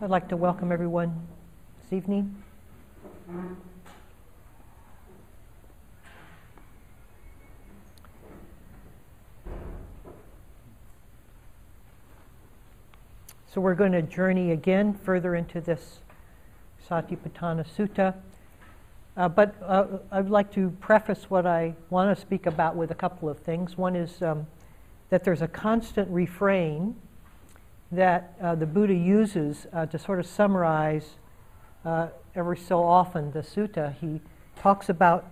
I'd like to welcome everyone this evening. So we're going to journey again further into this Satipatthana Sutta. Uh, but uh, I'd like to preface what I want to speak about with a couple of things. One is um, that there's a constant refrain that uh, the Buddha uses uh, to sort of summarize uh, every so often the sutta. He talks about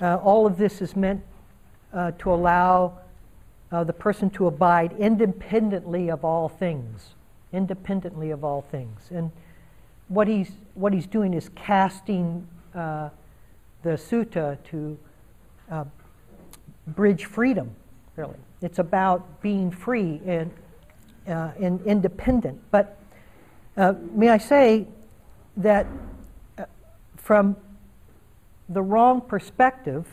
uh, all of this is meant to allow the person to abide independently of all things independently of all things. And what he's, what he's doing is casting uh, the sutta to uh, bridge freedom, really. It's about being free and, uh, and independent. But uh, may I say that uh, from the wrong perspective,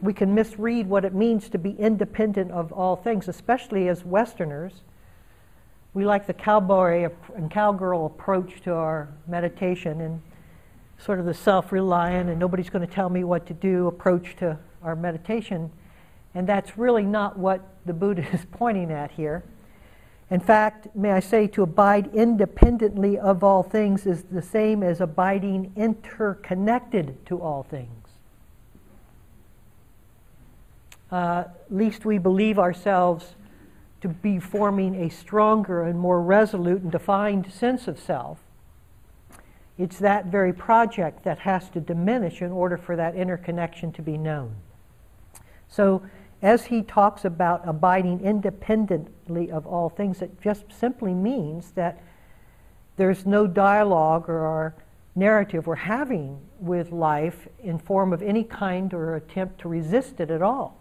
we can misread what it means to be independent of all things, especially as Westerners we like the cowboy and cowgirl approach to our meditation and sort of the self reliant and nobody's going to tell me what to do approach to our meditation. And that's really not what the Buddha is pointing at here. In fact, may I say, to abide independently of all things is the same as abiding interconnected to all things. Uh, least we believe ourselves to be forming a stronger and more resolute and defined sense of self. It's that very project that has to diminish in order for that interconnection to be known. So, as he talks about abiding independently of all things, it just simply means that there's no dialogue or narrative we're having with life in form of any kind or attempt to resist it at all.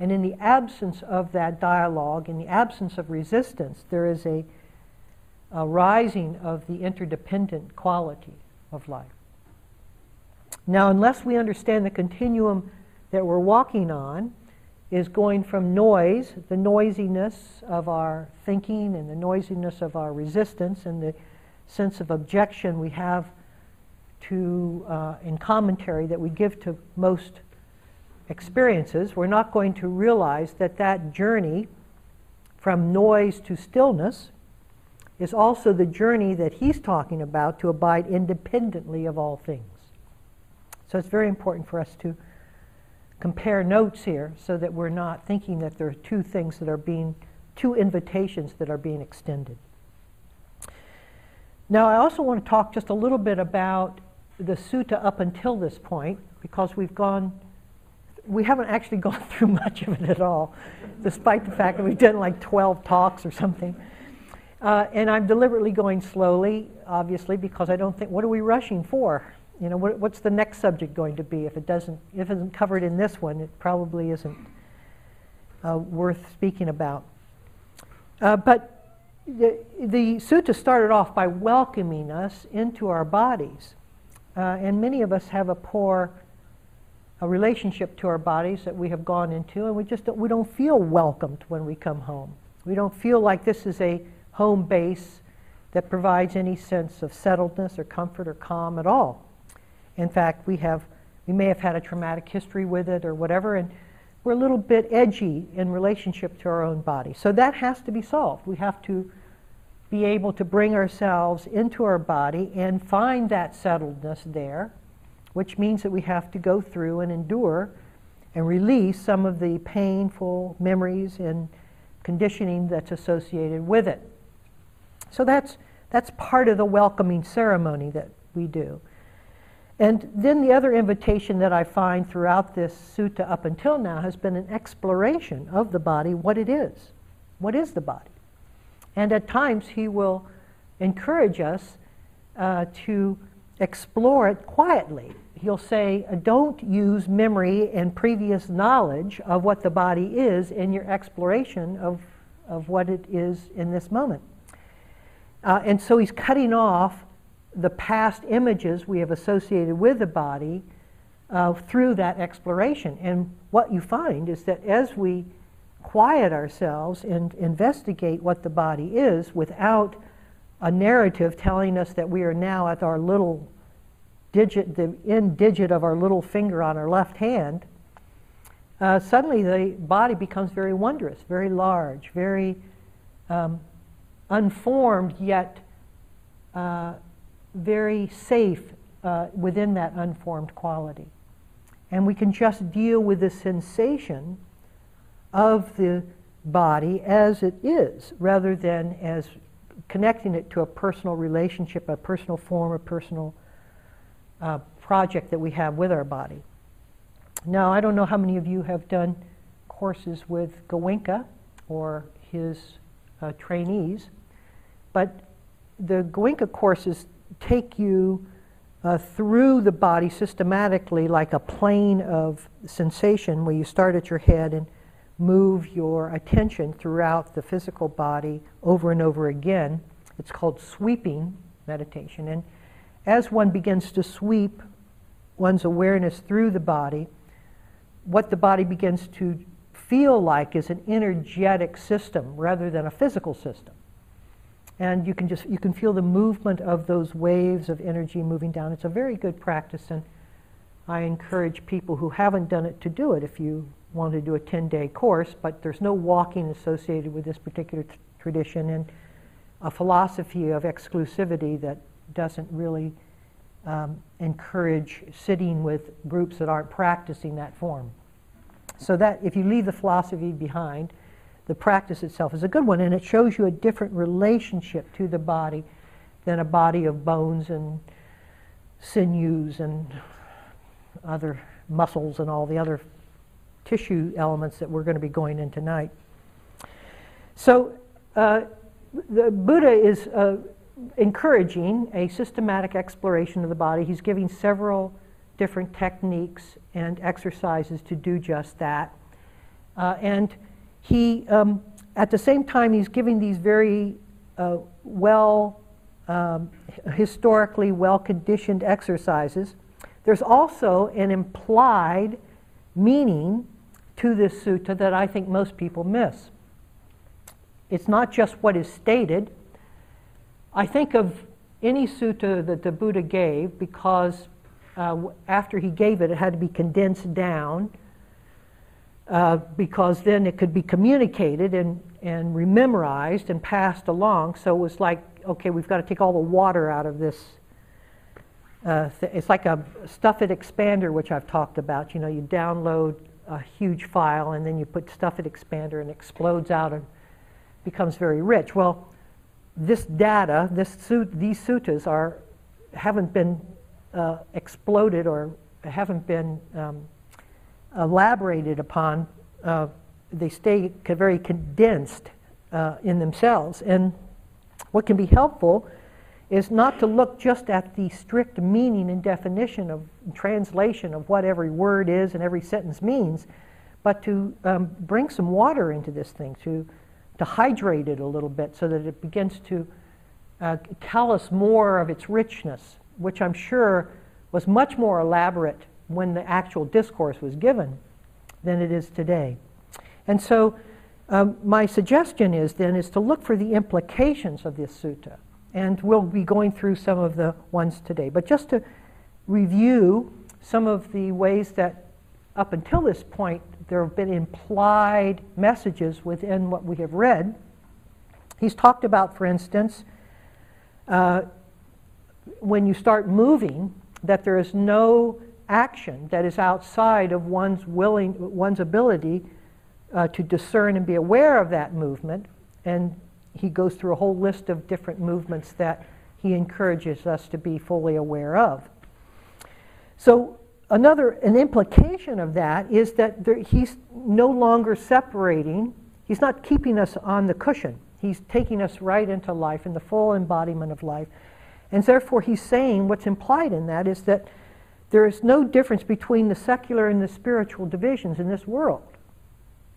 And in the absence of that dialogue, in the absence of resistance, there is a, a rising of the interdependent quality of life. Now, unless we understand the continuum that we're walking on, is going from noise, the noisiness of our thinking and the noisiness of our resistance and the sense of objection we have to, uh, in commentary that we give to most experiences, we're not going to realize that that journey from noise to stillness is also the journey that he's talking about to abide independently of all things. So it's very important for us to compare notes here so that we're not thinking that there are two things that are being, two invitations that are being extended. Now, I also want to talk just a little bit about the sutta up until this point because we've gone we haven't actually gone through much of it at all, despite the fact that we've done like 12 talks or something. Uh, and I'm deliberately going slowly, obviously, because I don't think, what are we rushing for? You know, what, what's the next subject going to be? If it doesn't, if it isn't covered in this one, it probably isn't uh, worth speaking about. Uh, but the, the sutta started off by welcoming us into our bodies. Uh, and many of us have a poor a relationship to our bodies that we have gone into, and we just don't, we don't feel welcomed when we come home. We don't feel like this is a home base that provides any sense of settledness or comfort or calm at all. In fact, we have we may have had a traumatic history with it or whatever, and we're a little bit edgy in relationship to our own body. So that has to be solved. We have to be able to bring ourselves into our body and find that settledness there which means that we have to go through and endure and release some of the painful memories and conditioning that's associated with it. So that's, that's part of the welcoming ceremony that we do. And then the other invitation that I find throughout this sutta up until now has been an exploration of the body, what it is. What is the body? And at times he will encourage us uh, to explore it quietly he'll say, don't use memory and previous knowledge of what the body is in your exploration of, of what it is in this moment. Uh, and so he's cutting off the past images we have associated with the body uh, through that exploration. And what you find is that as we quiet ourselves and investigate what the body is without a narrative telling us that we are now at our little digit, the end digit of our little finger on our left hand, uh, suddenly the body becomes very wondrous, very large, very um, unformed, yet uh, very safe uh, within that unformed quality. And we can just deal with the sensation of the body as it is, rather than as connecting it to a personal relationship, a personal form, a personal uh, project that we have with our body. Now, I don't know how many of you have done courses with Goenka or his uh, trainees, but the Goenka courses take you uh, through the body systematically like a plane of sensation where you start at your head and move your attention throughout the physical body over and over again. It's called sweeping meditation. And as one begins to sweep one's awareness through the body, what the body begins to feel like is an energetic system rather than a physical system. And you can just you can feel the movement of those waves of energy moving down. It's a very good practice and I encourage people who haven't done it to do it if you want to do a 10-day course, but there's no walking associated with this particular t- tradition and a philosophy of exclusivity that doesn't really um, encourage sitting with groups that aren't practicing that form. So that if you leave the philosophy behind, the practice itself is a good one, and it shows you a different relationship to the body than a body of bones and sinews and other muscles and all the other tissue elements that we're going to be going in tonight. So uh, the Buddha is uh, encouraging a systematic exploration of the body. He's giving several different techniques and exercises to do just that. Uh, and he, um, at the same time, he's giving these very uh, well, um, historically well conditioned exercises. There's also an implied meaning to this sutta that I think most people miss. It's not just what is stated, I think of any sutta that the Buddha gave because uh, after he gave it, it had to be condensed down uh, because then it could be communicated and, and rememorized and passed along. So it was like, okay, we've got to take all the water out of this. Uh, th- it's like a StuffIt Expander, which I've talked about. You know, you download a huge file and then you put StuffIt Expander and explodes out and becomes very rich. Well, this data, this these suttas are, haven't been uh, exploded or haven't been um, elaborated upon. Uh, they stay very condensed uh, in themselves. And what can be helpful is not to look just at the strict meaning and definition of translation of what every word is and every sentence means, but to um, bring some water into this thing, to to hydrate it a little bit so that it begins to uh, tell us more of its richness, which I'm sure was much more elaborate when the actual discourse was given than it is today. And so um, my suggestion is then is to look for the implications of this sutta. And we'll be going through some of the ones today. But just to review some of the ways that up until this point there have been implied messages within what we have read. He's talked about, for instance, uh, when you start moving, that there is no action that is outside of one's willing, one's ability uh, to discern and be aware of that movement. And he goes through a whole list of different movements that he encourages us to be fully aware of. So another an implication of that is that there, he's no longer separating he's not keeping us on the cushion he's taking us right into life in the full embodiment of life and therefore he's saying what's implied in that is that there is no difference between the secular and the spiritual divisions in this world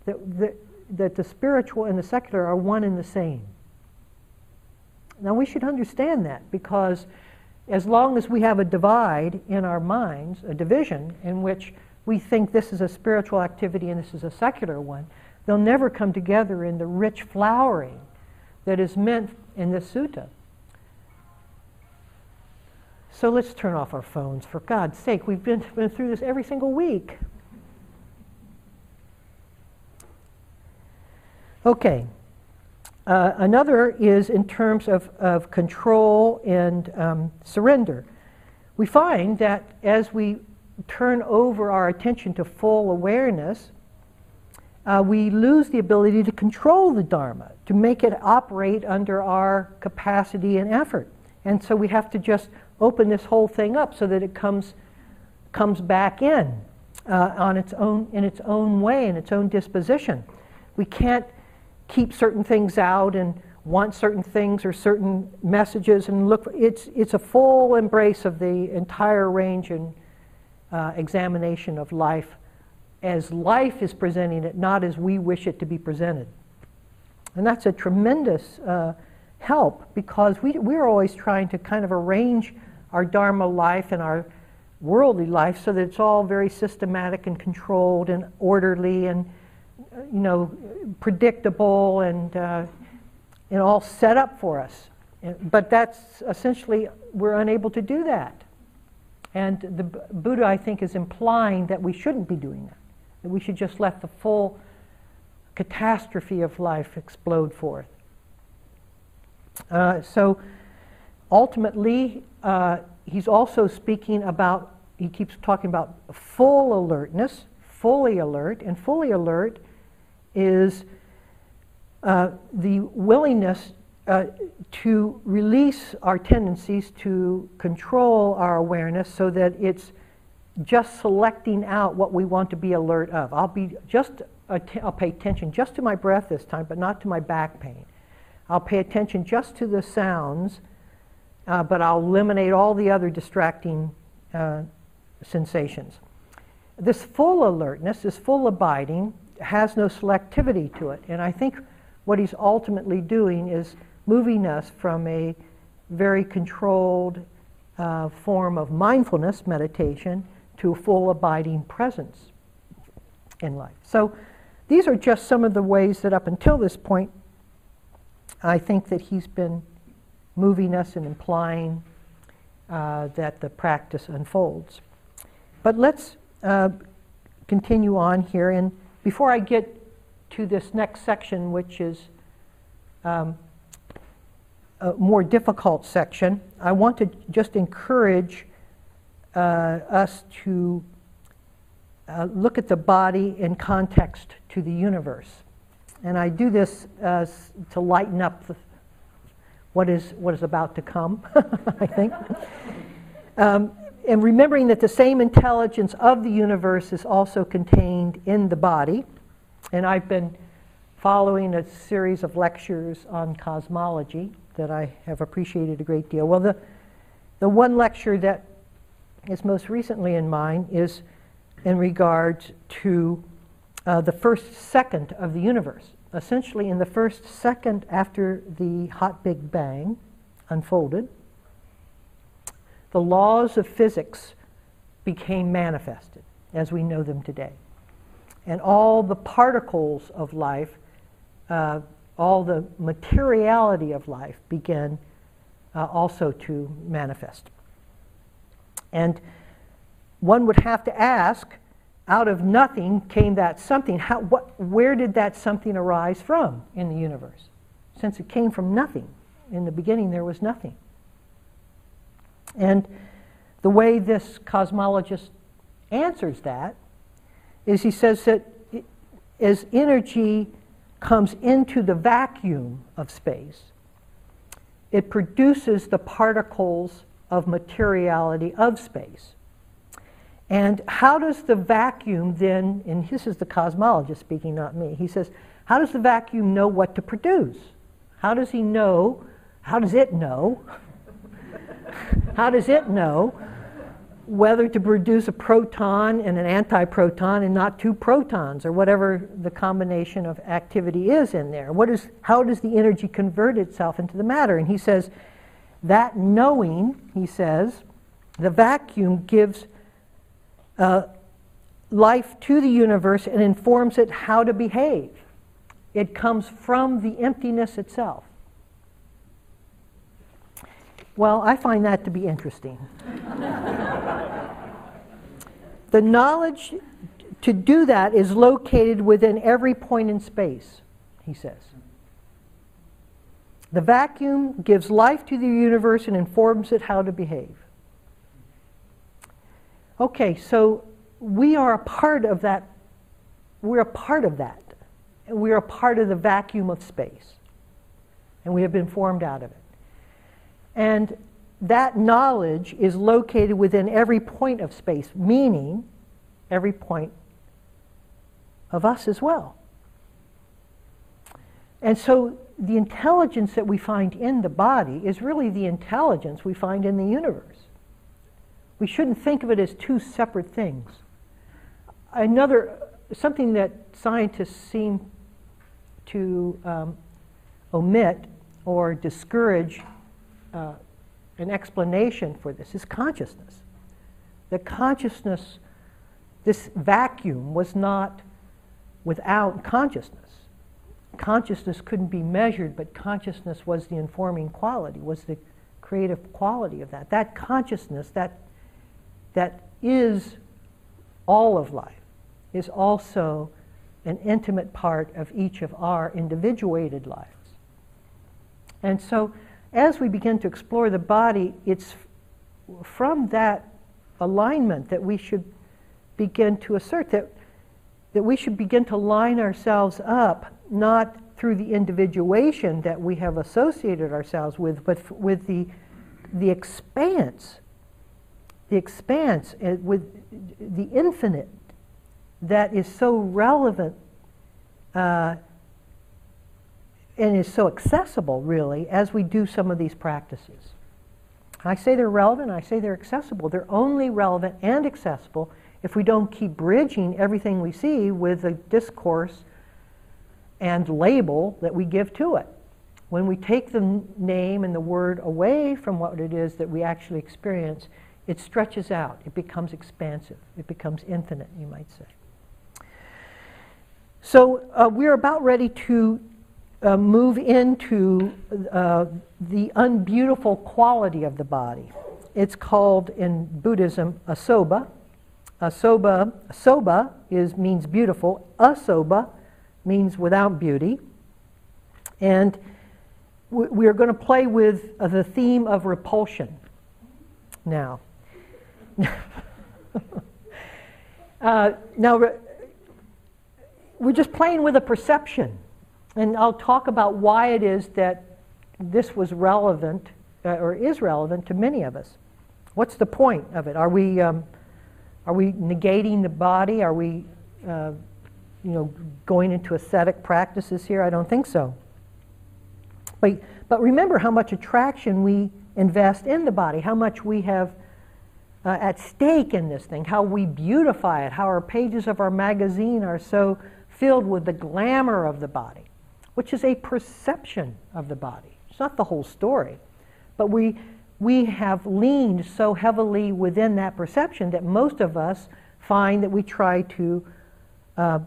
that, that, that the spiritual and the secular are one and the same now we should understand that because as long as we have a divide in our minds, a division in which we think this is a spiritual activity and this is a secular one, they'll never come together in the rich flowering that is meant in the sutta. So let's turn off our phones. For God's sake, we've been, been through this every single week. Okay. Uh, another is in terms of, of control and um, surrender. We find that as we turn over our attention to full awareness, uh, we lose the ability to control the Dharma, to make it operate under our capacity and effort. And so we have to just open this whole thing up so that it comes, comes back in uh, on its own, in its own way, in its own disposition. We can't keep certain things out and want certain things or certain messages and look. It's, it's a full embrace of the entire range and uh, examination of life as life is presenting it, not as we wish it to be presented. And that's a tremendous uh, help because we, we're always trying to kind of arrange our Dharma life and our worldly life so that it's all very systematic and controlled and orderly and, uh, you know, predictable and, uh, and all set up for us. But that's essentially, we're unable to do that. And the Buddha, I think, is implying that we shouldn't be doing that, that we should just let the full catastrophe of life explode forth. Uh, so ultimately, uh, he's also speaking about, he keeps talking about full alertness, fully alert, and fully alert is uh, the willingness uh, to release our tendencies to control our awareness so that it's just selecting out what we want to be alert of. I'll be just I'll pay attention just to my breath this time, but not to my back pain. I'll pay attention just to the sounds, uh, but I'll eliminate all the other distracting uh, sensations. This full alertness, this full abiding, has no selectivity to it, and I think what he's ultimately doing is moving us from a very controlled uh, form of mindfulness meditation to a full abiding presence in life. So these are just some of the ways that up until this point, I think that he's been moving us and implying uh, that the practice unfolds. But let's uh, continue on here. And before I get to this next section, which is um, a more difficult section, I want to just encourage uh, us to uh, look at the body in context to the universe. And I do this uh, to lighten up the, what, is, what is about to come, I think. Um, and remembering that the same intelligence of the universe is also contained in the body. And I've been following a series of lectures on cosmology that I have appreciated a great deal. Well, the, the one lecture that is most recently in mind is in regards to uh, the first second of the universe. Essentially, in the first second after the hot Big Bang unfolded, the laws of physics became manifested as we know them today. And all the particles of life uh, all the materiality of life began uh, also to manifest. And one would have to ask out of nothing came that something. How, what, where did that something arise from in the universe? Since it came from nothing. In the beginning, there was nothing. And the way this cosmologist answers that is he says that as energy comes into the vacuum of space, it produces the particles of materiality of space. And how does the vacuum then, and this is the cosmologist speaking, not me, he says, how does the vacuum know what to produce? How does he know? How does it know? how does it know whether to produce a proton and an antiproton and not two protons or whatever the combination of activity is in there. What is, how does the energy convert itself into the matter? And he says that knowing, he says, the vacuum gives uh, life to the universe and informs it how to behave. It comes from the emptiness itself. Well, I find that to be interesting. the knowledge to do that is located within every point in space, he says. The vacuum gives life to the universe and informs it how to behave. Okay, so we are a part of that. We're a part of that. We are a part of the vacuum of space. And we have been formed out of it. And that knowledge is located within every point of space, meaning every point of us as well. And so the intelligence that we find in the body is really the intelligence we find in the universe. We shouldn't think of it as two separate things. Another, something that scientists seem to um, omit or discourage uh, an explanation for this is consciousness. The consciousness, this vacuum was not without consciousness. Consciousness couldn't be measured, but consciousness was the informing quality, was the creative quality of that. That consciousness, that, that is all of life, is also an intimate part of each of our individuated lives. And so, as we begin to explore the body, it's from that alignment that we should begin to assert that that we should begin to line ourselves up, not through the individuation that we have associated ourselves with, but with the, the expanse, the expanse, uh, with the infinite that is so relevant uh, and is so accessible, really, as we do some of these practices. I say they're relevant, I say they're accessible. They're only relevant and accessible if we don't keep bridging everything we see with the discourse and label that we give to it. When we take the name and the word away from what it is that we actually experience, it stretches out, it becomes expansive, it becomes infinite, you might say. So uh, we're about ready to uh, move into uh, the unbeautiful quality of the body. It's called in Buddhism asubha, Asubha, subha is, means beautiful. Asubha means without beauty. And we are going to play with uh, the theme of repulsion now. uh, now, we're just playing with a perception. And I'll talk about why it is that this was relevant uh, or is relevant to many of us. What's the point of it? Are we. Um, are we negating the body? Are we, uh, you know, going into ascetic practices here? I don't think so. But, but remember how much attraction we invest in the body, how much we have uh, at stake in this thing, how we beautify it, how our pages of our magazine are so filled with the glamour of the body, which is a perception of the body. It's not the whole story. But we, we have leaned so heavily within that perception that most of us find that we try to uh,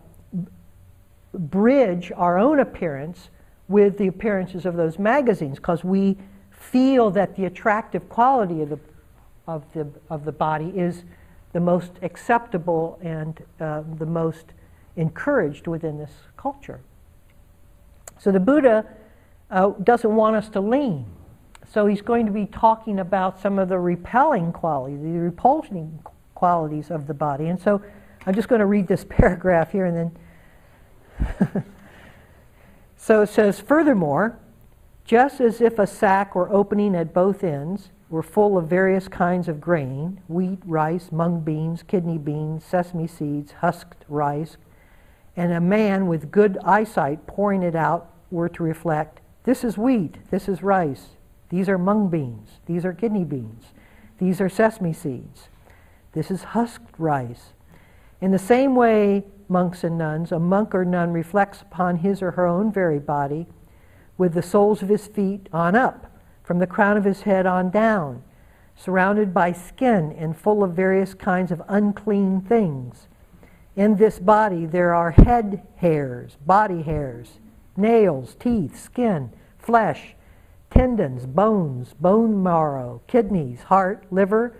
bridge our own appearance with the appearances of those magazines because we feel that the attractive quality of the, of the, of the body is the most acceptable and uh, the most encouraged within this culture. So the Buddha uh, doesn't want us to lean. So he's going to be talking about some of the repelling qualities, the repulsing qualities of the body. And so I'm just going to read this paragraph here and then. so it says, furthermore, just as if a sack were opening at both ends, were full of various kinds of grain wheat, rice, mung beans, kidney beans, sesame seeds, husked rice and a man with good eyesight pouring it out were to reflect, This is wheat, this is rice, these are mung beans. These are kidney beans. These are sesame seeds. This is husked rice. In the same way, monks and nuns, a monk or nun reflects upon his or her own very body with the soles of his feet on up, from the crown of his head on down, surrounded by skin and full of various kinds of unclean things. In this body there are head hairs, body hairs, nails, teeth, skin, flesh, tendons, bones, bone marrow, kidneys, heart, liver,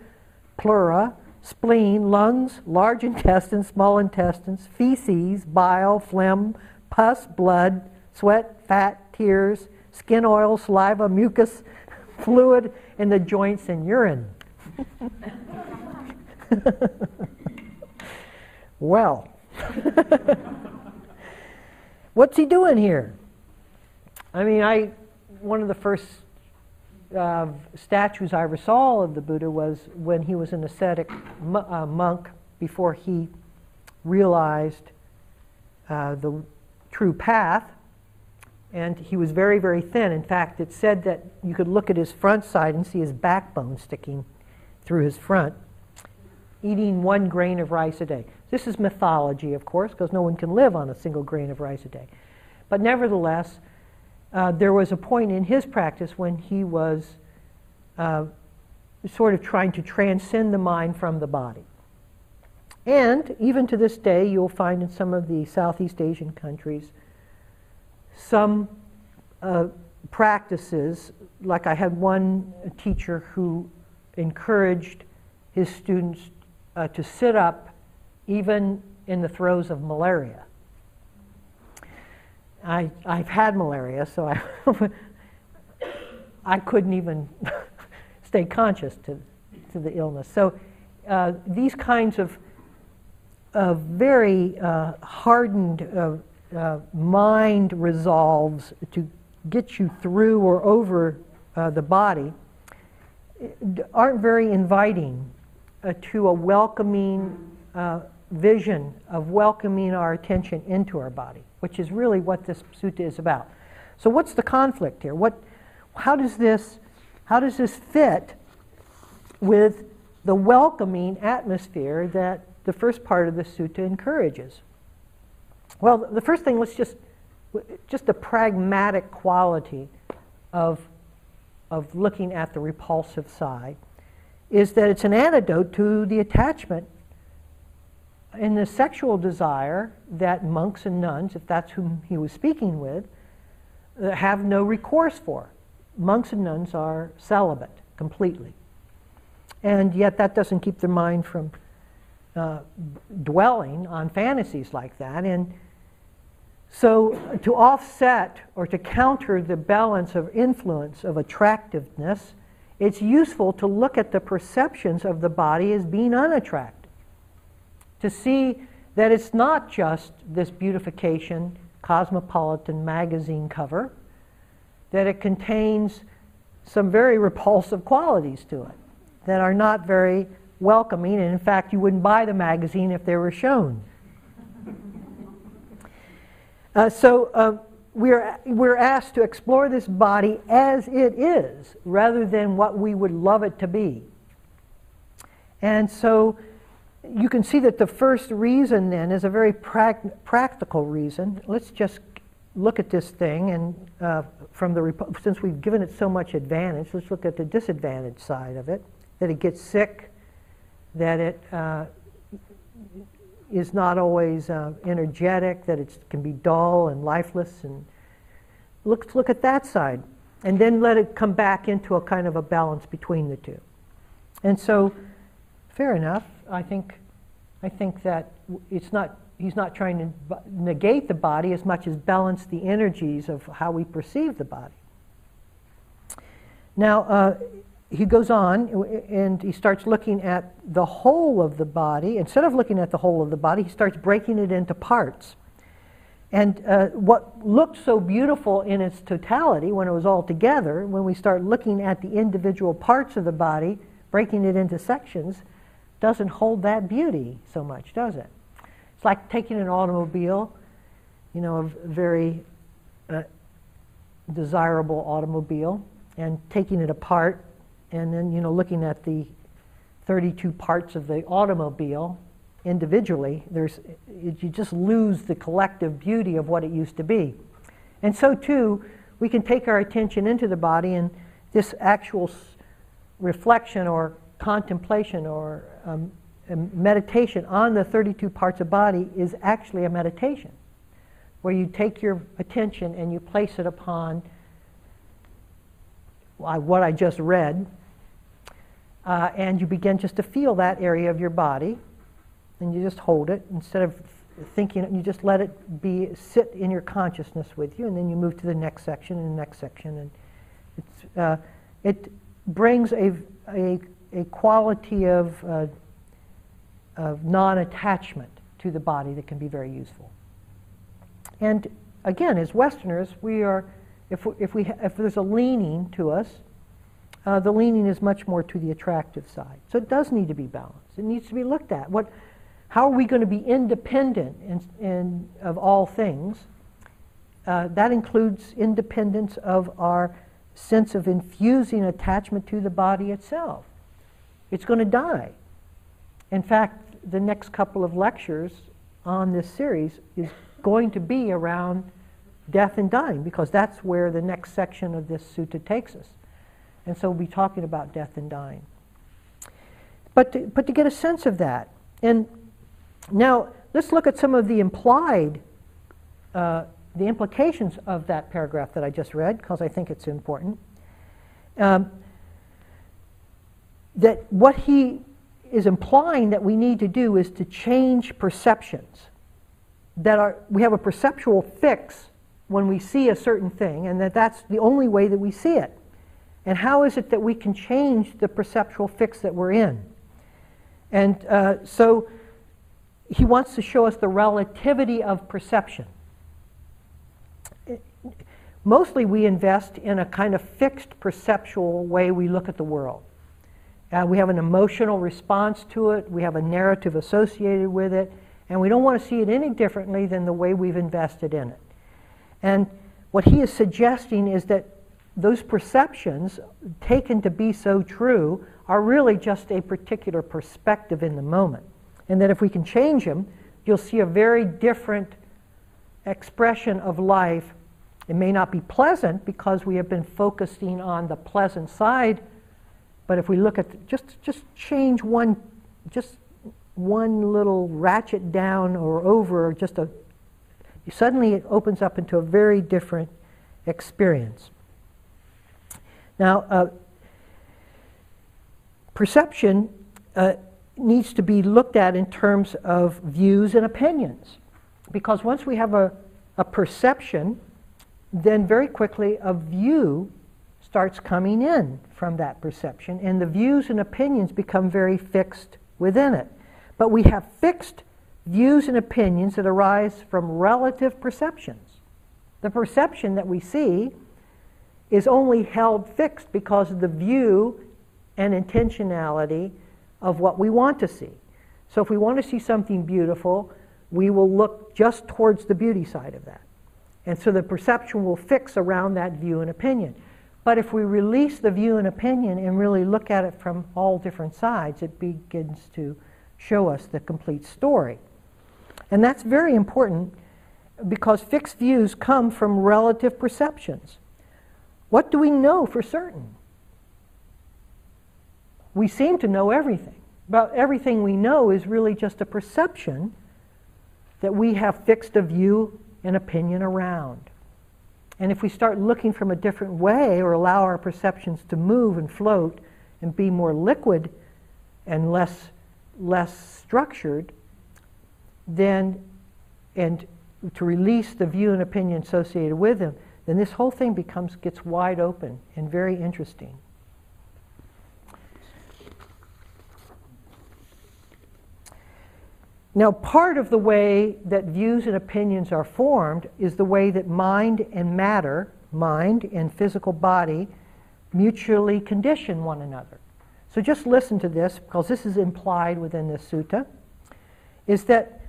pleura, spleen, lungs, large intestine, small intestines, feces, bile, phlegm, pus, blood, sweat, fat, tears, skin oil, saliva, mucus, fluid in the joints, and urine. well, what's he doing here? I mean, I one of the first uh, statues I ever saw of the Buddha was when he was an ascetic uh, monk before he realized uh, the true path. And he was very, very thin. In fact, it said that you could look at his front side and see his backbone sticking through his front, eating one grain of rice a day. This is mythology, of course, because no one can live on a single grain of rice a day. But nevertheless, uh, there was a point in his practice when he was uh, sort of trying to transcend the mind from the body. And even to this day, you'll find in some of the Southeast Asian countries some uh, practices, like I had one teacher who encouraged his students uh, to sit up even in the throes of malaria. I, I've had malaria, so I, I couldn't even stay conscious to, to the illness. So uh, these kinds of, of very uh, hardened uh, uh mind resolves to get you through or over uh, the body aren't very inviting uh, to a welcoming vision of welcoming our attention into our body which is really what this sutta is about. So what's the conflict here? What, how, does this, how does this fit with the welcoming atmosphere that the first part of the sutta encourages? Well, the first thing, let's just, just the pragmatic quality of, of looking at the repulsive side is that it's an antidote to the attachment in the sexual desire that monks and nuns, if that's whom he was speaking with, uh, have no recourse for. Monks and nuns are celibate completely. And yet that doesn't keep their mind from uh, dwelling on fantasies like that. And so to offset or to counter the balance of influence of attractiveness, it's useful to look at the perceptions of the body as being unattractive to see that it's not just this beautification cosmopolitan magazine cover, that it contains some very repulsive qualities to it that are not very welcoming, and in fact, you wouldn't buy the magazine if they were shown. Uh, so uh, we're, we're asked to explore this body as it is rather than what we would love it to be. And so you can see that the first reason then is a very practical reason. Let's just look at this thing and uh, from the since we've given it so much advantage, let's look at the disadvantage side of it. That it gets sick, that it uh, is not always uh, energetic, that it can be dull and lifeless, and let's look at that side, and then let it come back into a kind of a balance between the two. And so, fair enough. I think, I think that it's not, he's not trying to negate the body as much as balance the energies of how we perceive the body. Now, uh, he goes on and he starts looking at the whole of the body. Instead of looking at the whole of the body, he starts breaking it into parts. And uh, what looked so beautiful in its totality when it was all together, when we start looking at the individual parts of the body, breaking it into sections, doesn't hold that beauty so much, does it? It's like taking an automobile, you know, a very uh, desirable automobile, and taking it apart, and then, you know, looking at the 32 parts of the automobile individually, there's, you just lose the collective beauty of what it used to be. And so, too, we can take our attention into the body, and this actual reflection or contemplation or um, meditation on the 32 parts of body is actually a meditation where you take your attention and you place it upon what I just read Uh, and you begin just to feel that area of your body, and you just hold it instead of thinking you just let it be sit in your consciousness with you, and then you move to the next section and the next section, and it's, uh, it brings a, a, a quality of, uh, of non-attachment to the body that can be very useful. And again, as Westerners, we are, if, if, we, if there's a leaning to us, uh, the leaning is much more to the attractive side. So it does need to be balanced. It needs to be looked at. What, how are we going to be independent in, in, of all things? Uh, that includes independence of our sense of infusing attachment to the body itself. It's going to die. In fact, the next couple of lectures on this series is going to be around death and dying because that's where the next section of this sutta takes us. And so we'll be talking about death and dying. But to, but to get a sense of that, and now let's look at some of the implied, uh, the implications of that paragraph that I just read because I think it's important. Um, that what he is implying that we need to do is to change perceptions. That are, we have a perceptual fix when we see a certain thing, and that that's the only way that we see it. And how is it that we can change the perceptual fix that we're in? And uh, so he wants to show us the relativity of perception. Mostly we invest in a kind of fixed perceptual way we look at the world. Uh, we have an emotional response to it, we have a narrative associated with it, and we don't want to see it any differently than the way we've invested in it. And what he is suggesting is that those perceptions, taken to be so true, are really just a particular perspective in the moment. And that if we can change them, you'll see a very different expression of life. It may not be pleasant because we have been focusing on the pleasant side but if we look at just just change one just one little ratchet down or over, just a suddenly it opens up into a very different experience. Now, uh, perception uh, needs to be looked at in terms of views and opinions. Because once we have a, a perception, then very quickly a view starts coming in from that perception, and the views and opinions become very fixed within it. But we have fixed views and opinions that arise from relative perceptions. The perception that we see is only held fixed because of the view and intentionality of what we want to see. So if we want to see something beautiful, we will look just towards the beauty side of that. And so the perception will fix around that view and opinion. But if we release the view and opinion and really look at it from all different sides, it begins to show us the complete story. And that's very important because fixed views come from relative perceptions. What do we know for certain? We seem to know everything. But everything we know is really just a perception that we have fixed a view and opinion around. And if we start looking from a different way or allow our perceptions to move and float and be more liquid and less, less structured, then, and to release the view and opinion associated with them, then this whole thing becomes, gets wide open and very interesting. Now, part of the way that views and opinions are formed is the way that mind and matter, mind and physical body, mutually condition one another. So just listen to this, because this is implied within this sutta, is that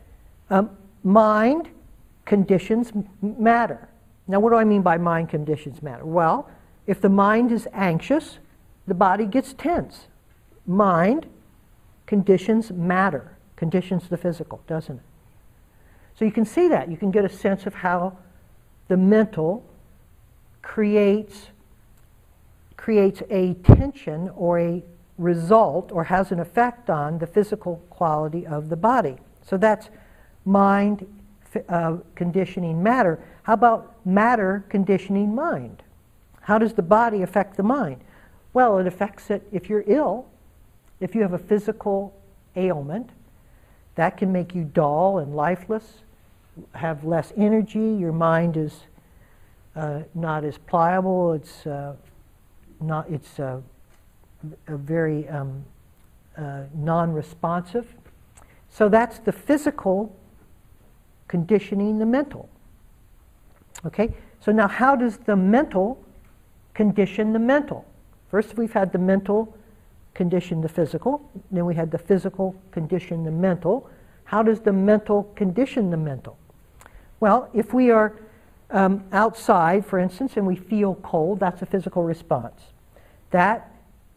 um, mind conditions matter. Now, what do I mean by mind conditions matter? Well, if the mind is anxious, the body gets tense. Mind conditions matter conditions the physical, doesn't it? So you can see that. You can get a sense of how the mental creates, creates a tension or a result or has an effect on the physical quality of the body. So that's mind uh, conditioning matter. How about matter conditioning mind? How does the body affect the mind? Well, it affects it if you're ill, if you have a physical ailment, that can make you dull and lifeless, have less energy, your mind is uh, not as pliable, it's, uh, not, it's uh, very um, uh, non responsive. So that's the physical conditioning the mental. Okay? So now, how does the mental condition the mental? First, we've had the mental condition the physical, then we had the physical condition the mental. How does the mental condition the mental? Well, if we are um, outside, for instance, and we feel cold, that's a physical response. That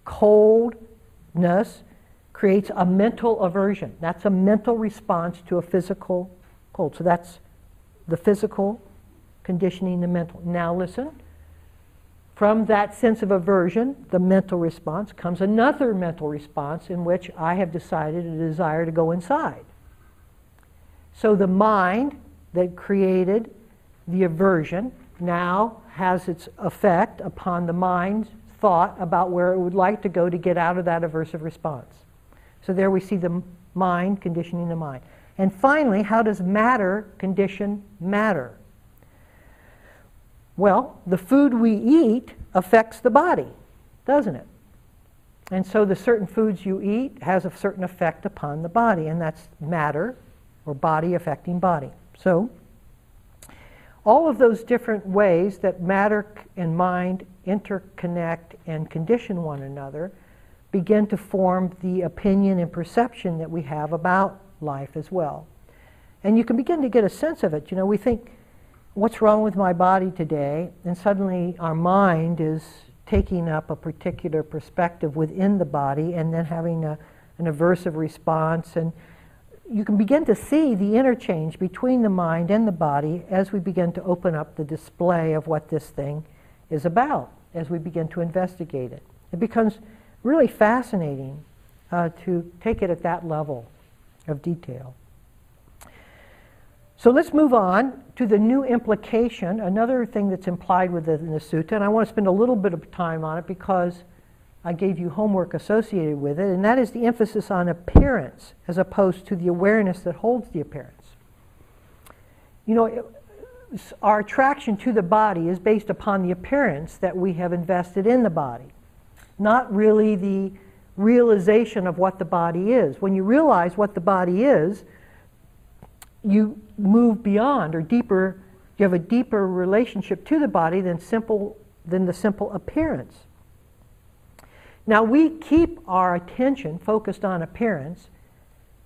coldness creates a mental aversion. That's a mental response to a physical cold. So that's the physical conditioning the mental. Now listen. From that sense of aversion, the mental response, comes another mental response in which I have decided a desire to go inside. So the mind that created the aversion now has its effect upon the mind's thought about where it would like to go to get out of that aversive response. So there we see the mind conditioning the mind. And finally, how does matter condition matter? Well, the food we eat affects the body, doesn't it? And so the certain foods you eat has a certain effect upon the body, and that's matter or body affecting body. So all of those different ways that matter and mind interconnect and condition one another begin to form the opinion and perception that we have about life as well. And you can begin to get a sense of it. You know, we think, what's wrong with my body today? And suddenly our mind is taking up a particular perspective within the body and then having a, an aversive response. And you can begin to see the interchange between the mind and the body as we begin to open up the display of what this thing is about, as we begin to investigate it. It becomes really fascinating uh, to take it at that level of detail. So let's move on to the new implication, another thing that's implied within the sutta, and I want to spend a little bit of time on it because I gave you homework associated with it, and that is the emphasis on appearance as opposed to the awareness that holds the appearance. You know, our attraction to the body is based upon the appearance that we have invested in the body, not really the realization of what the body is. When you realize what the body is, you move beyond or deeper, you have a deeper relationship to the body than simple than the simple appearance. Now we keep our attention focused on appearance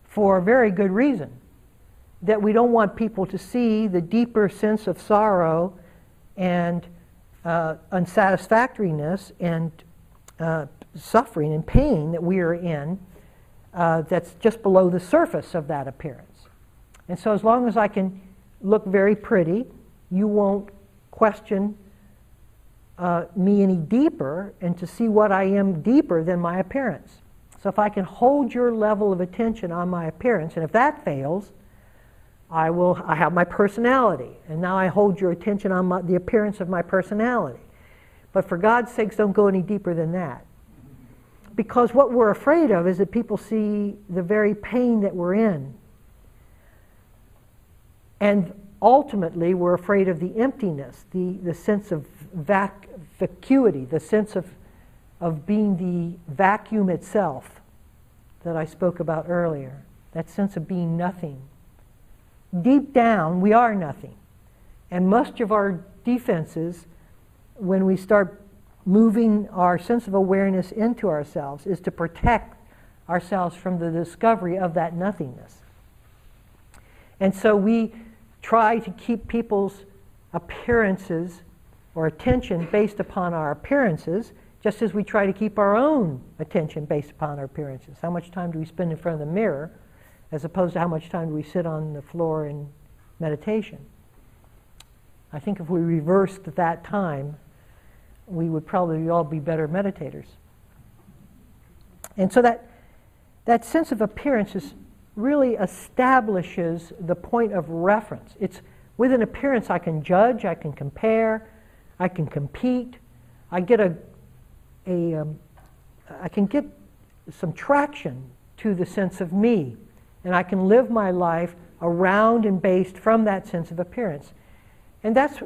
for a very good reason. That we don't want people to see the deeper sense of sorrow and uh, unsatisfactoriness and uh, suffering and pain that we are in uh, that's just below the surface of that appearance. And so, as long as I can look very pretty, you won't question uh, me any deeper and to see what I am deeper than my appearance. So, if I can hold your level of attention on my appearance, and if that fails, I will. I have my personality, and now I hold your attention on my, the appearance of my personality. But for God's sakes, don't go any deeper than that because what we're afraid of is that people see the very pain that we're in. And ultimately, we're afraid of the emptiness, the, the sense of vac- vacuity, the sense of, of being the vacuum itself that I spoke about earlier, that sense of being nothing. Deep down, we are nothing. And much of our defenses, when we start moving our sense of awareness into ourselves is to protect ourselves from the discovery of that nothingness. And so we try to keep people's appearances or attention based upon our appearances, just as we try to keep our own attention based upon our appearances. How much time do we spend in front of the mirror as opposed to how much time do we sit on the floor in meditation? I think if we reversed that time, we would probably all be better meditators. And so that, that sense of appearance is, really establishes the point of reference. It's with an appearance I can judge, I can compare, I can compete, I get a, a um, I can get some traction to the sense of me. And I can live my life around and based from that sense of appearance. And that's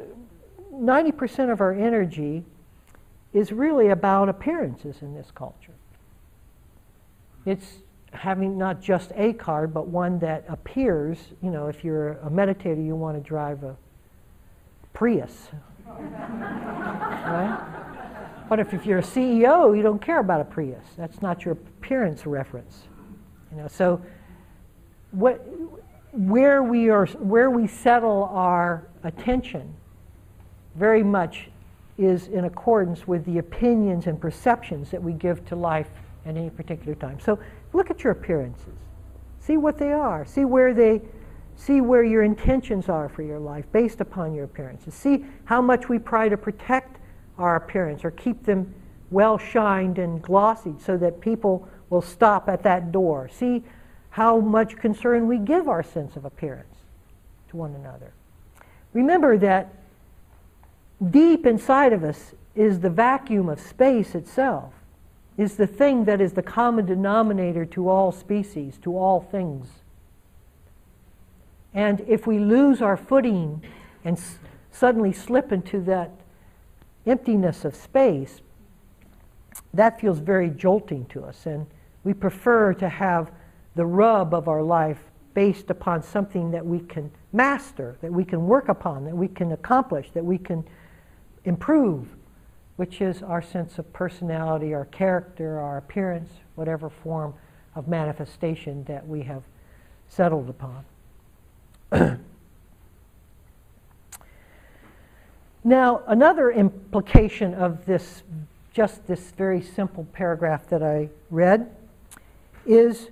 90% of our energy is really about appearances in this culture. It's having not just a card, but one that appears, you know, if you're a meditator, you want to drive a Prius. right? But if, if you're a CEO, you don't care about a Prius. That's not your appearance reference. You know, so what, where we are, where we settle our attention, very much is in accordance with the opinions and perceptions that we give to life at any particular time. So look at your appearances. See what they are. See where they see where your intentions are for your life based upon your appearances. See how much we try to protect our appearance or keep them well shined and glossy so that people will stop at that door. See how much concern we give our sense of appearance to one another. Remember that deep inside of us is the vacuum of space itself, is the thing that is the common denominator to all species, to all things. And if we lose our footing and s- suddenly slip into that emptiness of space, that feels very jolting to us. And we prefer to have the rub of our life based upon something that we can master, that we can work upon, that we can accomplish, that we can improve, which is our sense of personality, our character, our appearance, whatever form of manifestation that we have settled upon. now, another implication of this, just this very simple paragraph that I read, is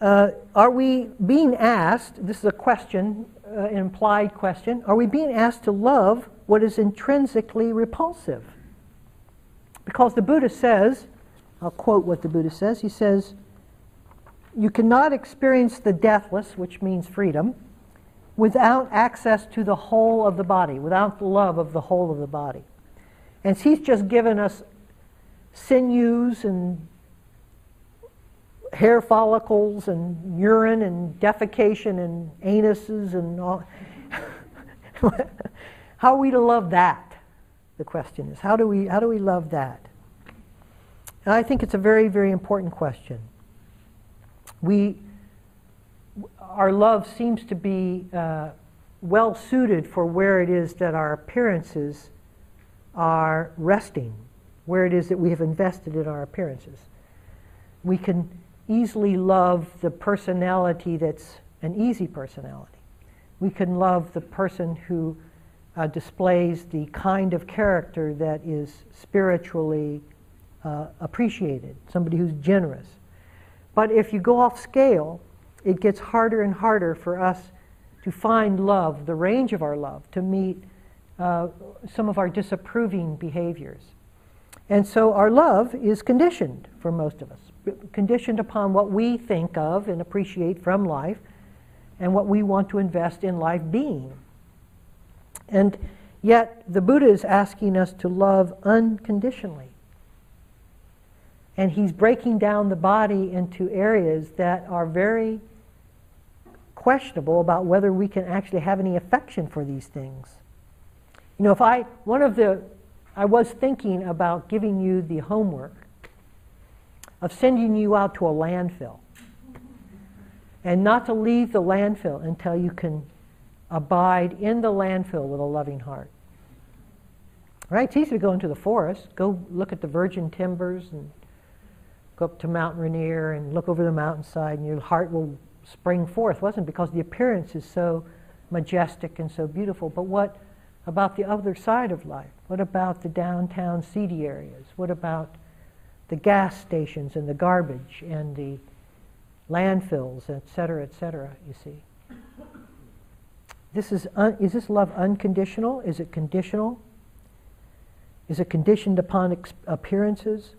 uh, are we being asked, this is a question, uh, an implied question, are we being asked to love what is intrinsically repulsive? Because the Buddha says, I'll quote what the Buddha says, he says, You cannot experience the deathless, which means freedom, without access to the whole of the body, without the love of the whole of the body. And he's just given us sinews and hair follicles and urine and defecation and anuses and all. how are we to love that? The question is, how do we, how do we love that? And I think it's a very, very important question. We, our love seems to be uh, well suited for where it is that our appearances are resting, where it is that we have invested in our appearances. We can easily love the personality that's an easy personality. We can love the person who uh, displays the kind of character that is spiritually uh, appreciated, somebody who's generous. But if you go off scale, it gets harder and harder for us to find love, the range of our love, to meet uh, some of our disapproving behaviors. And so our love is conditioned for most of us, conditioned upon what we think of and appreciate from life and what we want to invest in life being. And yet, the Buddha is asking us to love unconditionally. And he's breaking down the body into areas that are very questionable about whether we can actually have any affection for these things. You know, if I, one of the, I was thinking about giving you the homework of sending you out to a landfill and not to leave the landfill until you can abide in the landfill with a loving heart. Right? It's easy to go into the forest, go look at the virgin timbers and go up to Mount Rainier and look over the mountainside, and your heart will spring forth. Wasn't it? because the appearance is so majestic and so beautiful, but what about the other side of life? What about the downtown seedy areas? What about the gas stations and the garbage and the landfills, et cetera, et cetera, you see? This is, un- is this love unconditional? Is it conditional? Is it conditioned upon appearances?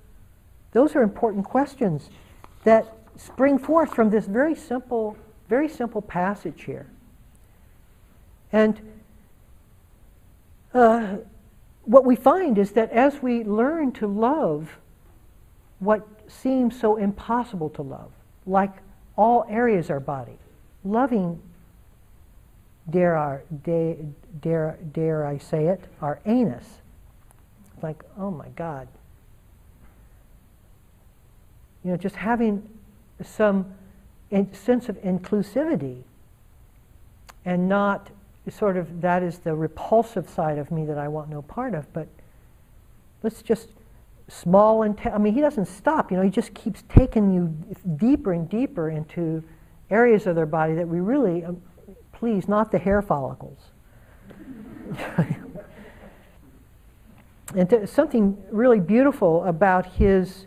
Those are important questions that spring forth from this very simple, very simple passage here. And uh, what we find is that as we learn to love what seems so impossible to love, like all areas of our body. Loving, dare, our, dare, dare, dare I say it, our anus. Like, oh my God. You know, just having some sense of inclusivity and not sort of that is the repulsive side of me that I want no part of, but let's just small and I mean he doesn't stop, you know, he just keeps taking you deeper and deeper into areas of their body that we really um, please not the hair follicles. and to, something really beautiful about his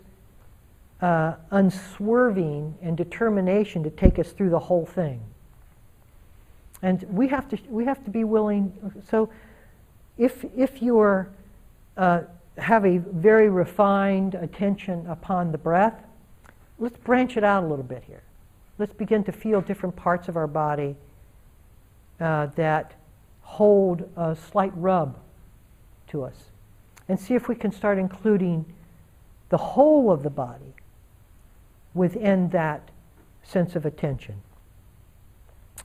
uh, unswerving and determination to take us through the whole thing. And we have to, we have to be willing. So if, if you're, uh, have a very refined attention upon the breath, let's branch it out a little bit here. Let's begin to feel different parts of our body uh, that hold a slight rub to us. And see if we can start including the whole of the body within that sense of attention.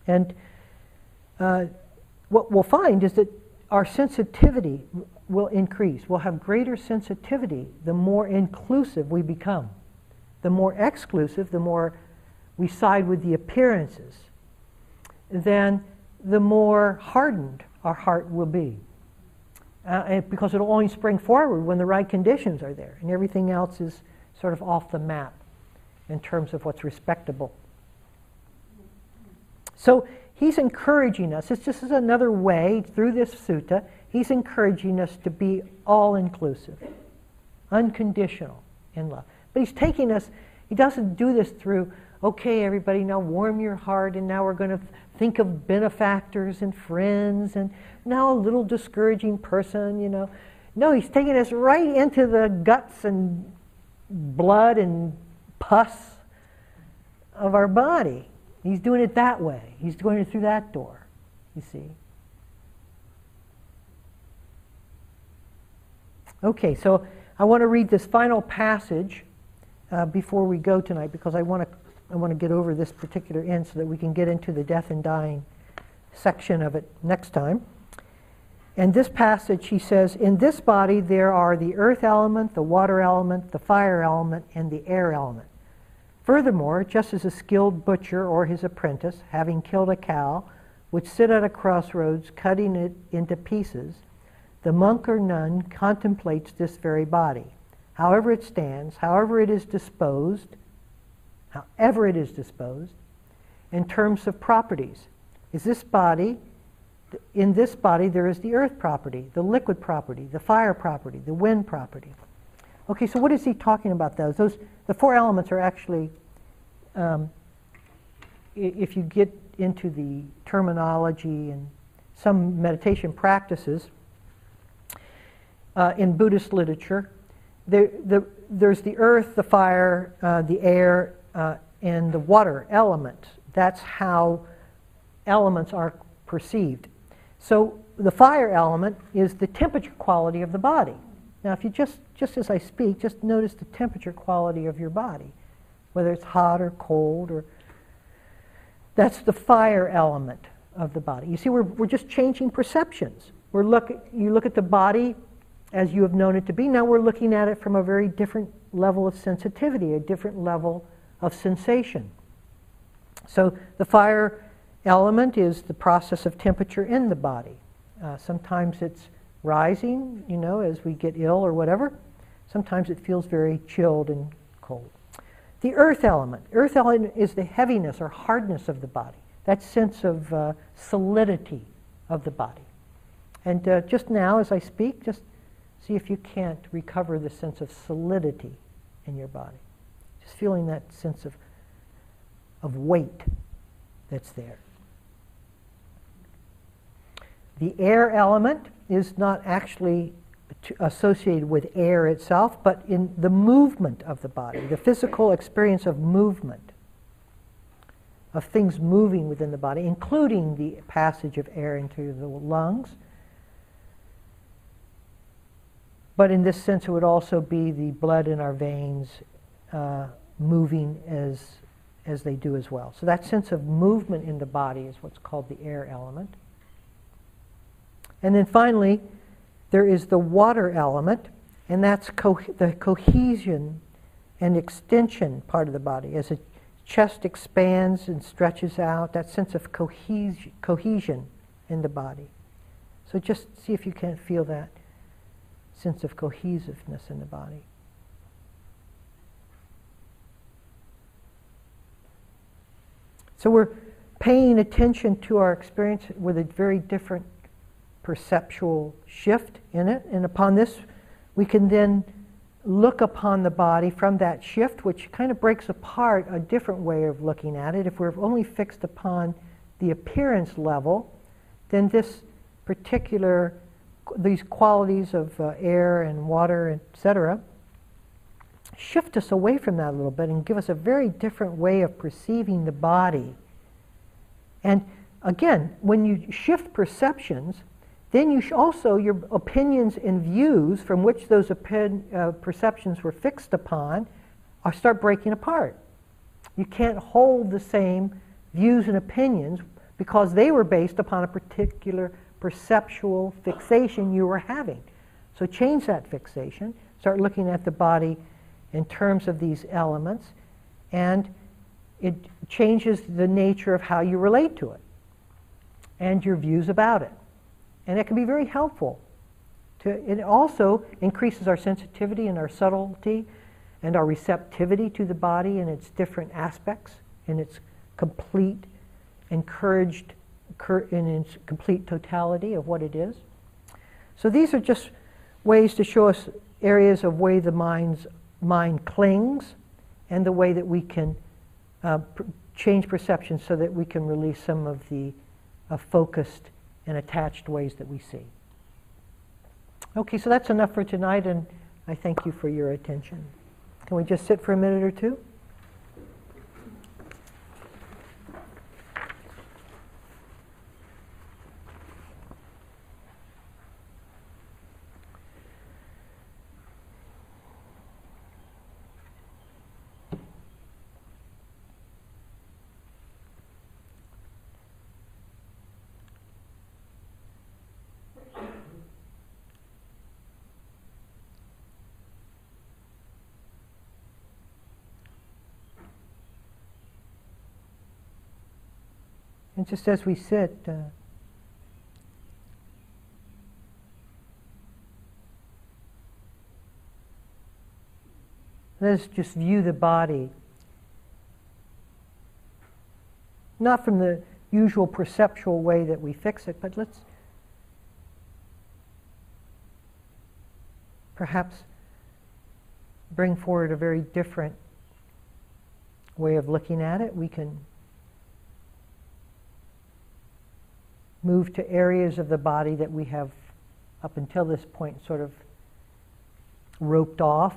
And uh, what we'll find is that our sensitivity will increase. We'll have greater sensitivity the more inclusive we become. The more exclusive, the more we side with the appearances, then the more hardened our heart will be. Uh, because it'll only spring forward when the right conditions are there, and everything else is sort of off the map in terms of what's respectable. So he's encouraging us. It's just is another way through this sutta. He's encouraging us to be all inclusive, unconditional in love. But he's taking us, he doesn't do this through, okay, everybody, now warm your heart, and now we're going to think of benefactors and friends, and now a little discouraging person, you know. No, he's taking us right into the guts and blood and pus of our body. He's doing it that way. He's doing it through that door, you see. Okay, so I want to read this final passage uh, before we go tonight because I want to I want to get over this particular end so that we can get into the death and dying section of it next time. And this passage, he says, In this body there are the earth element, the water element, the fire element, and the air element. Furthermore, just as a skilled butcher or his apprentice, having killed a cow, would sit at a crossroads cutting it into pieces, the monk or nun contemplates this very body. However it stands, however it is disposed, however it is disposed, in terms of properties. Is this body, in this body there is the earth property, the liquid property, the fire property, the wind property. Okay, so what is he talking about those? Those the four elements are actually, um, if you get into the terminology and some meditation practices uh, in Buddhist literature, there, the, there's the earth, the fire, uh, the air, uh, and the water element. That's how elements are perceived. So the fire element is the temperature quality of the body. Now, if you just, just as I speak, just notice the temperature quality of your body, whether it's hot or cold or that's the fire element of the body. You see, we're, we're just changing perceptions. We're look, you look at the body as you have known it to be. Now we're looking at it from a very different level of sensitivity, a different level of sensation. So the fire element is the process of temperature in the body. Uh, sometimes it's rising, you know, as we get ill or whatever. Sometimes it feels very chilled and cold. The earth element. Earth element is the heaviness or hardness of the body, that sense of uh, solidity of the body. And uh, just now, as I speak, just see if you can't recover the sense of solidity in your body. Feeling that sense of, of weight that's there. The air element is not actually associated with air itself, but in the movement of the body, the physical experience of movement, of things moving within the body, including the passage of air into the lungs. but in this sense, it would also be the blood in our veins uh, moving as, as they do as well. So that sense of movement in the body is what's called the air element. And then finally, there is the water element, and that's co- the cohesion and extension part of the body. As the chest expands and stretches out, that sense of cohes- cohesion in the body. So just see if you can't feel that sense of cohesiveness in the body. So we're paying attention to our experience with a very different perceptual shift in it. And upon this, we can then look upon the body from that shift, which kind of breaks apart a different way of looking at it. If we're only fixed upon the appearance level, then this particular, these qualities of uh, air and water, etc., shift us away from that a little bit and give us a very different way of perceiving the body. And again, when you shift perceptions, then you also, your opinions and views from which those opin, uh, perceptions were fixed upon are start breaking apart. You can't hold the same views and opinions because they were based upon a particular perceptual fixation you were having. So change that fixation, start looking at the body in terms of these elements, and it changes the nature of how you relate to it and your views about it. And it can be very helpful. To, it also increases our sensitivity and our subtlety and our receptivity to the body and its different aspects in its complete, encouraged, in its complete totality of what it is. So these are just ways to show us areas of way the mind's mind clings and the way that we can uh, pr- change perception so that we can release some of the uh, focused and attached ways that we see. Okay, so that's enough for tonight, and I thank you for your attention. Can we just sit for a minute or two? And just as we sit, uh, let us just view the body not from the usual perceptual way that we fix it, but let's perhaps bring forward a very different way of looking at it. We can move to areas of the body that we have, up until this point, sort of roped off.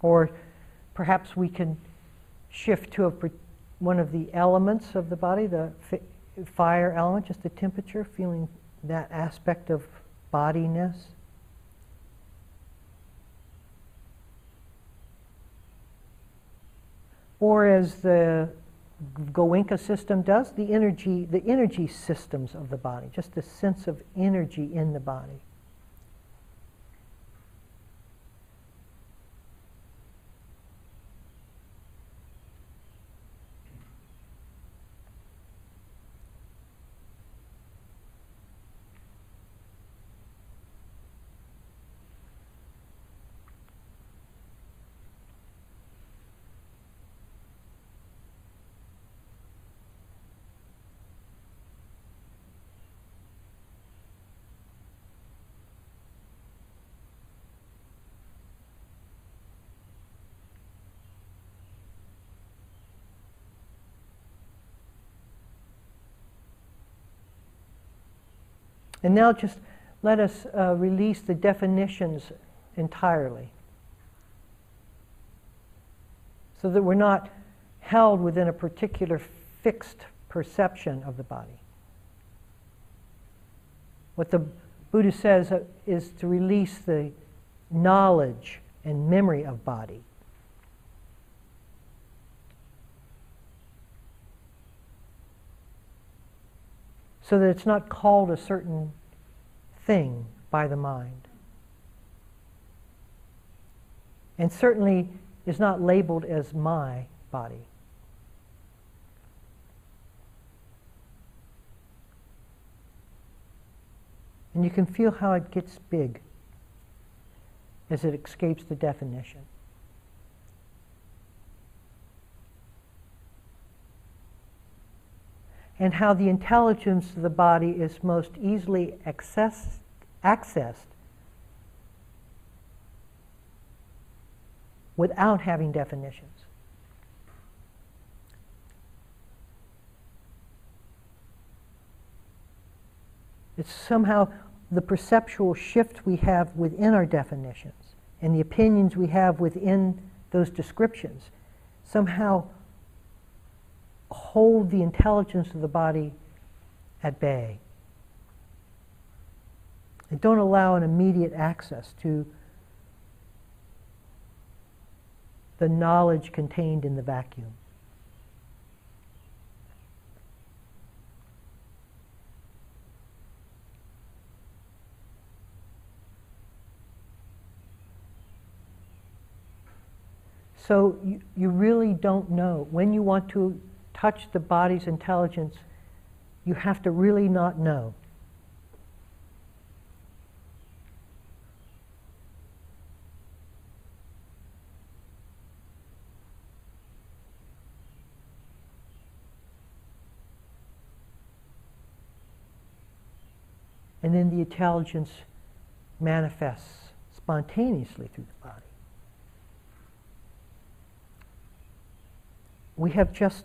Or perhaps we can shift to a, one of the elements of the body, the fire element, just the temperature, feeling that aspect of bodiness. Or as the Goenka system does, the energy, the energy systems of the body, just the sense of energy in the body. And now just let us uh, release the definitions entirely. So that we're not held within a particular fixed perception of the body. What the Buddha says uh, is to release the knowledge and memory of body. So that it's not called a certain thing by the mind. And certainly is not labeled as my body. And you can feel how it gets big as it escapes the definition. And how the intelligence of the body is most easily access, accessed without having definitions. It's somehow the perceptual shift we have within our definitions and the opinions we have within those descriptions somehow hold the intelligence of the body at bay. They don't allow an immediate access to the knowledge contained in the vacuum. So you, you really don't know. When you want to touch the body's intelligence, you have to really not know. And then the intelligence manifests spontaneously through the body. We have just,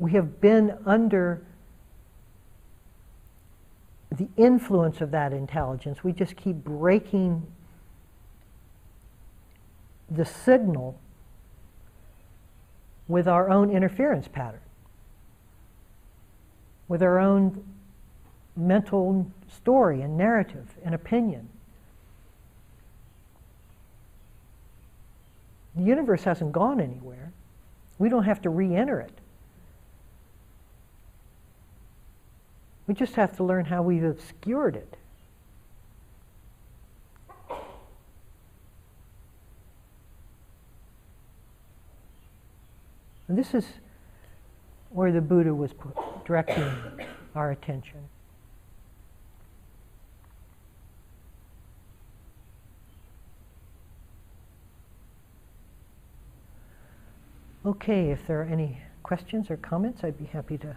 we have been under the influence of that intelligence. We just keep breaking the signal with our own interference pattern, with our own mental story and narrative and opinion. The universe hasn't gone anywhere. We don't have to re enter it. We just have to learn how we've obscured it. And this is where the Buddha was directing our attention. Okay, if there are any questions or comments, I'd be happy to.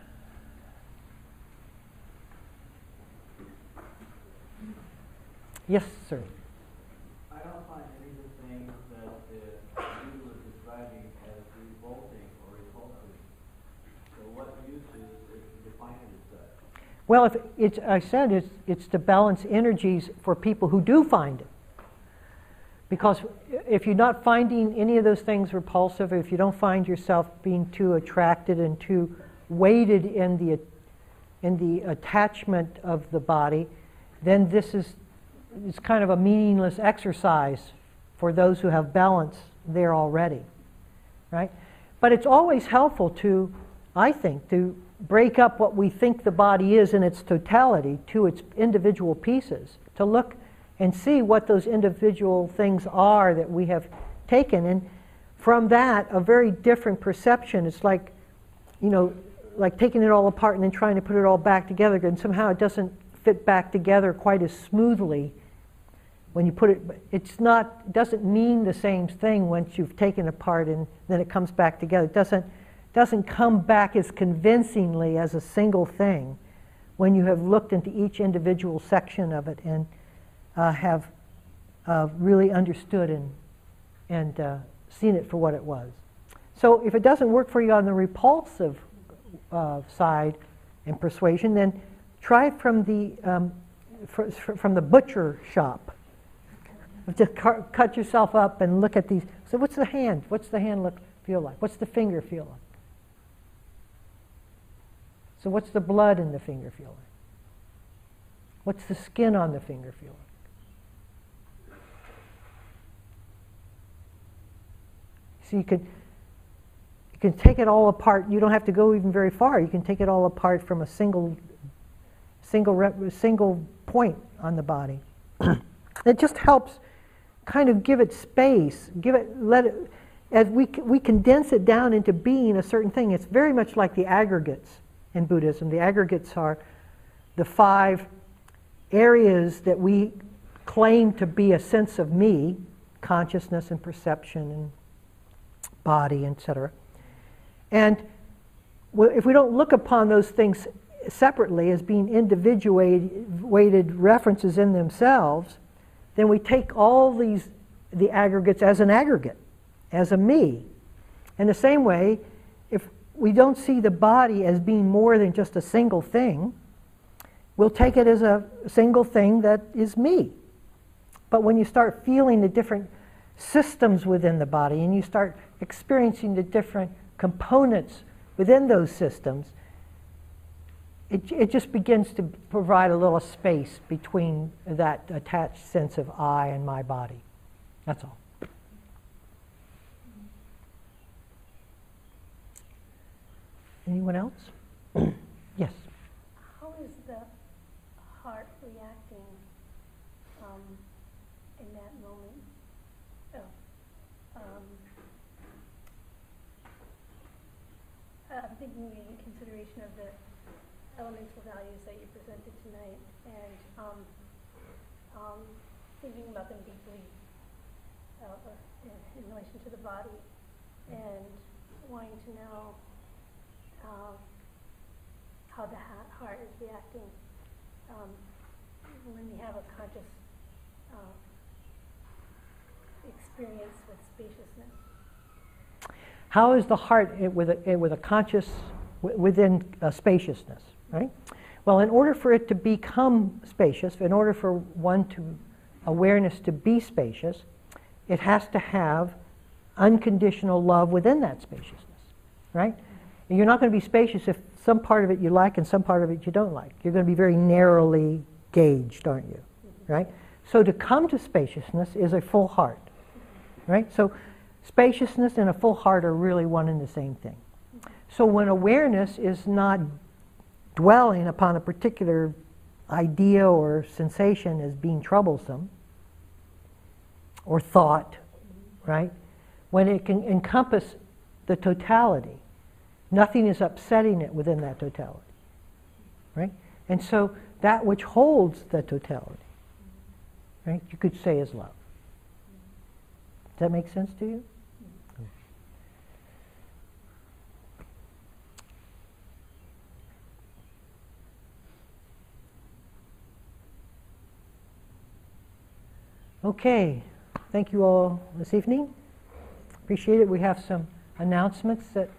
Yes, sir. I don't find any of the things that the you were describing as revolting or repulsive. So what use is if you define it as such? Well, if it's, I said it's, it's to balance energies for people who do find it. Because if you're not finding any of those things repulsive, if you don't find yourself being too attracted and too weighted in the, in the attachment of the body, then this is it's kind of a meaningless exercise for those who have balance there already, right? But it's always helpful to, I think, to break up what we think the body is in its totality to its individual pieces, to look and see what those individual things are that we have taken. And from that, a very different perception. It's like, you know, like taking it all apart and then trying to put it all back together, and somehow it doesn't fit back together quite as smoothly when you put it. It's not doesn't mean the same thing once you've taken it apart and then it comes back together. It doesn't doesn't come back as convincingly as a single thing when you have looked into each individual section of it and uh, have uh, really understood and, and uh, seen it for what it was. So if it doesn't work for you on the repulsive uh, side and persuasion, then try it from the, um, fr- from the butcher shop. Just cut yourself up and look at these. So what's the hand? What's the hand look feel like? What's the finger feel like? So what's the blood in the finger feel like? What's the skin on the finger feel like? So you can you can take it all apart. You don't have to go even very far. You can take it all apart from a single single single point on the body. it just helps kind of give it space, give it let it as we we condense it down into being a certain thing. It's very much like the aggregates in Buddhism. The aggregates are the five areas that we claim to be a sense of me, consciousness and perception and body, etc. And if we don't look upon those things separately as being individuated references in themselves, then we take all these the aggregates as an aggregate, as a me. In the same way, if we don't see the body as being more than just a single thing, we'll take it as a single thing that is me. But when you start feeling the different systems within the body and you start experiencing the different components within those systems, it, it just begins to provide a little space between that attached sense of I and my body. That's all. Anyone else? yes. How is the heart reacting um, in that moment of um, I'm thinking in consideration of the elemental values that you presented tonight and um, um, thinking about them deeply uh, in, in relation to the body and wanting to know um, how the heart is reacting um, when we have a conscious uh, experience with spaciousness. How is the heart i- with a, i- with a conscious within uh, spaciousness, right? Well, in order for it to become spacious, in order for one to awareness to be spacious, it has to have unconditional love within that spaciousness, right? And you're not going to be spacious if some part of it you like and some part of it you don't like. You're going to be very narrowly gauged, aren't you? Right? So to come to spaciousness is a full heart. Right? So spaciousness and a full heart are really one and the same thing. So when awareness is not dwelling upon a particular idea or sensation as being troublesome or thought, right? When it can encompass the totality, nothing is upsetting it within that totality, right? And so that which holds the totality, right, you could say is love. Does that make sense to you? Okay, thank you all this evening. Appreciate it. We have some announcements that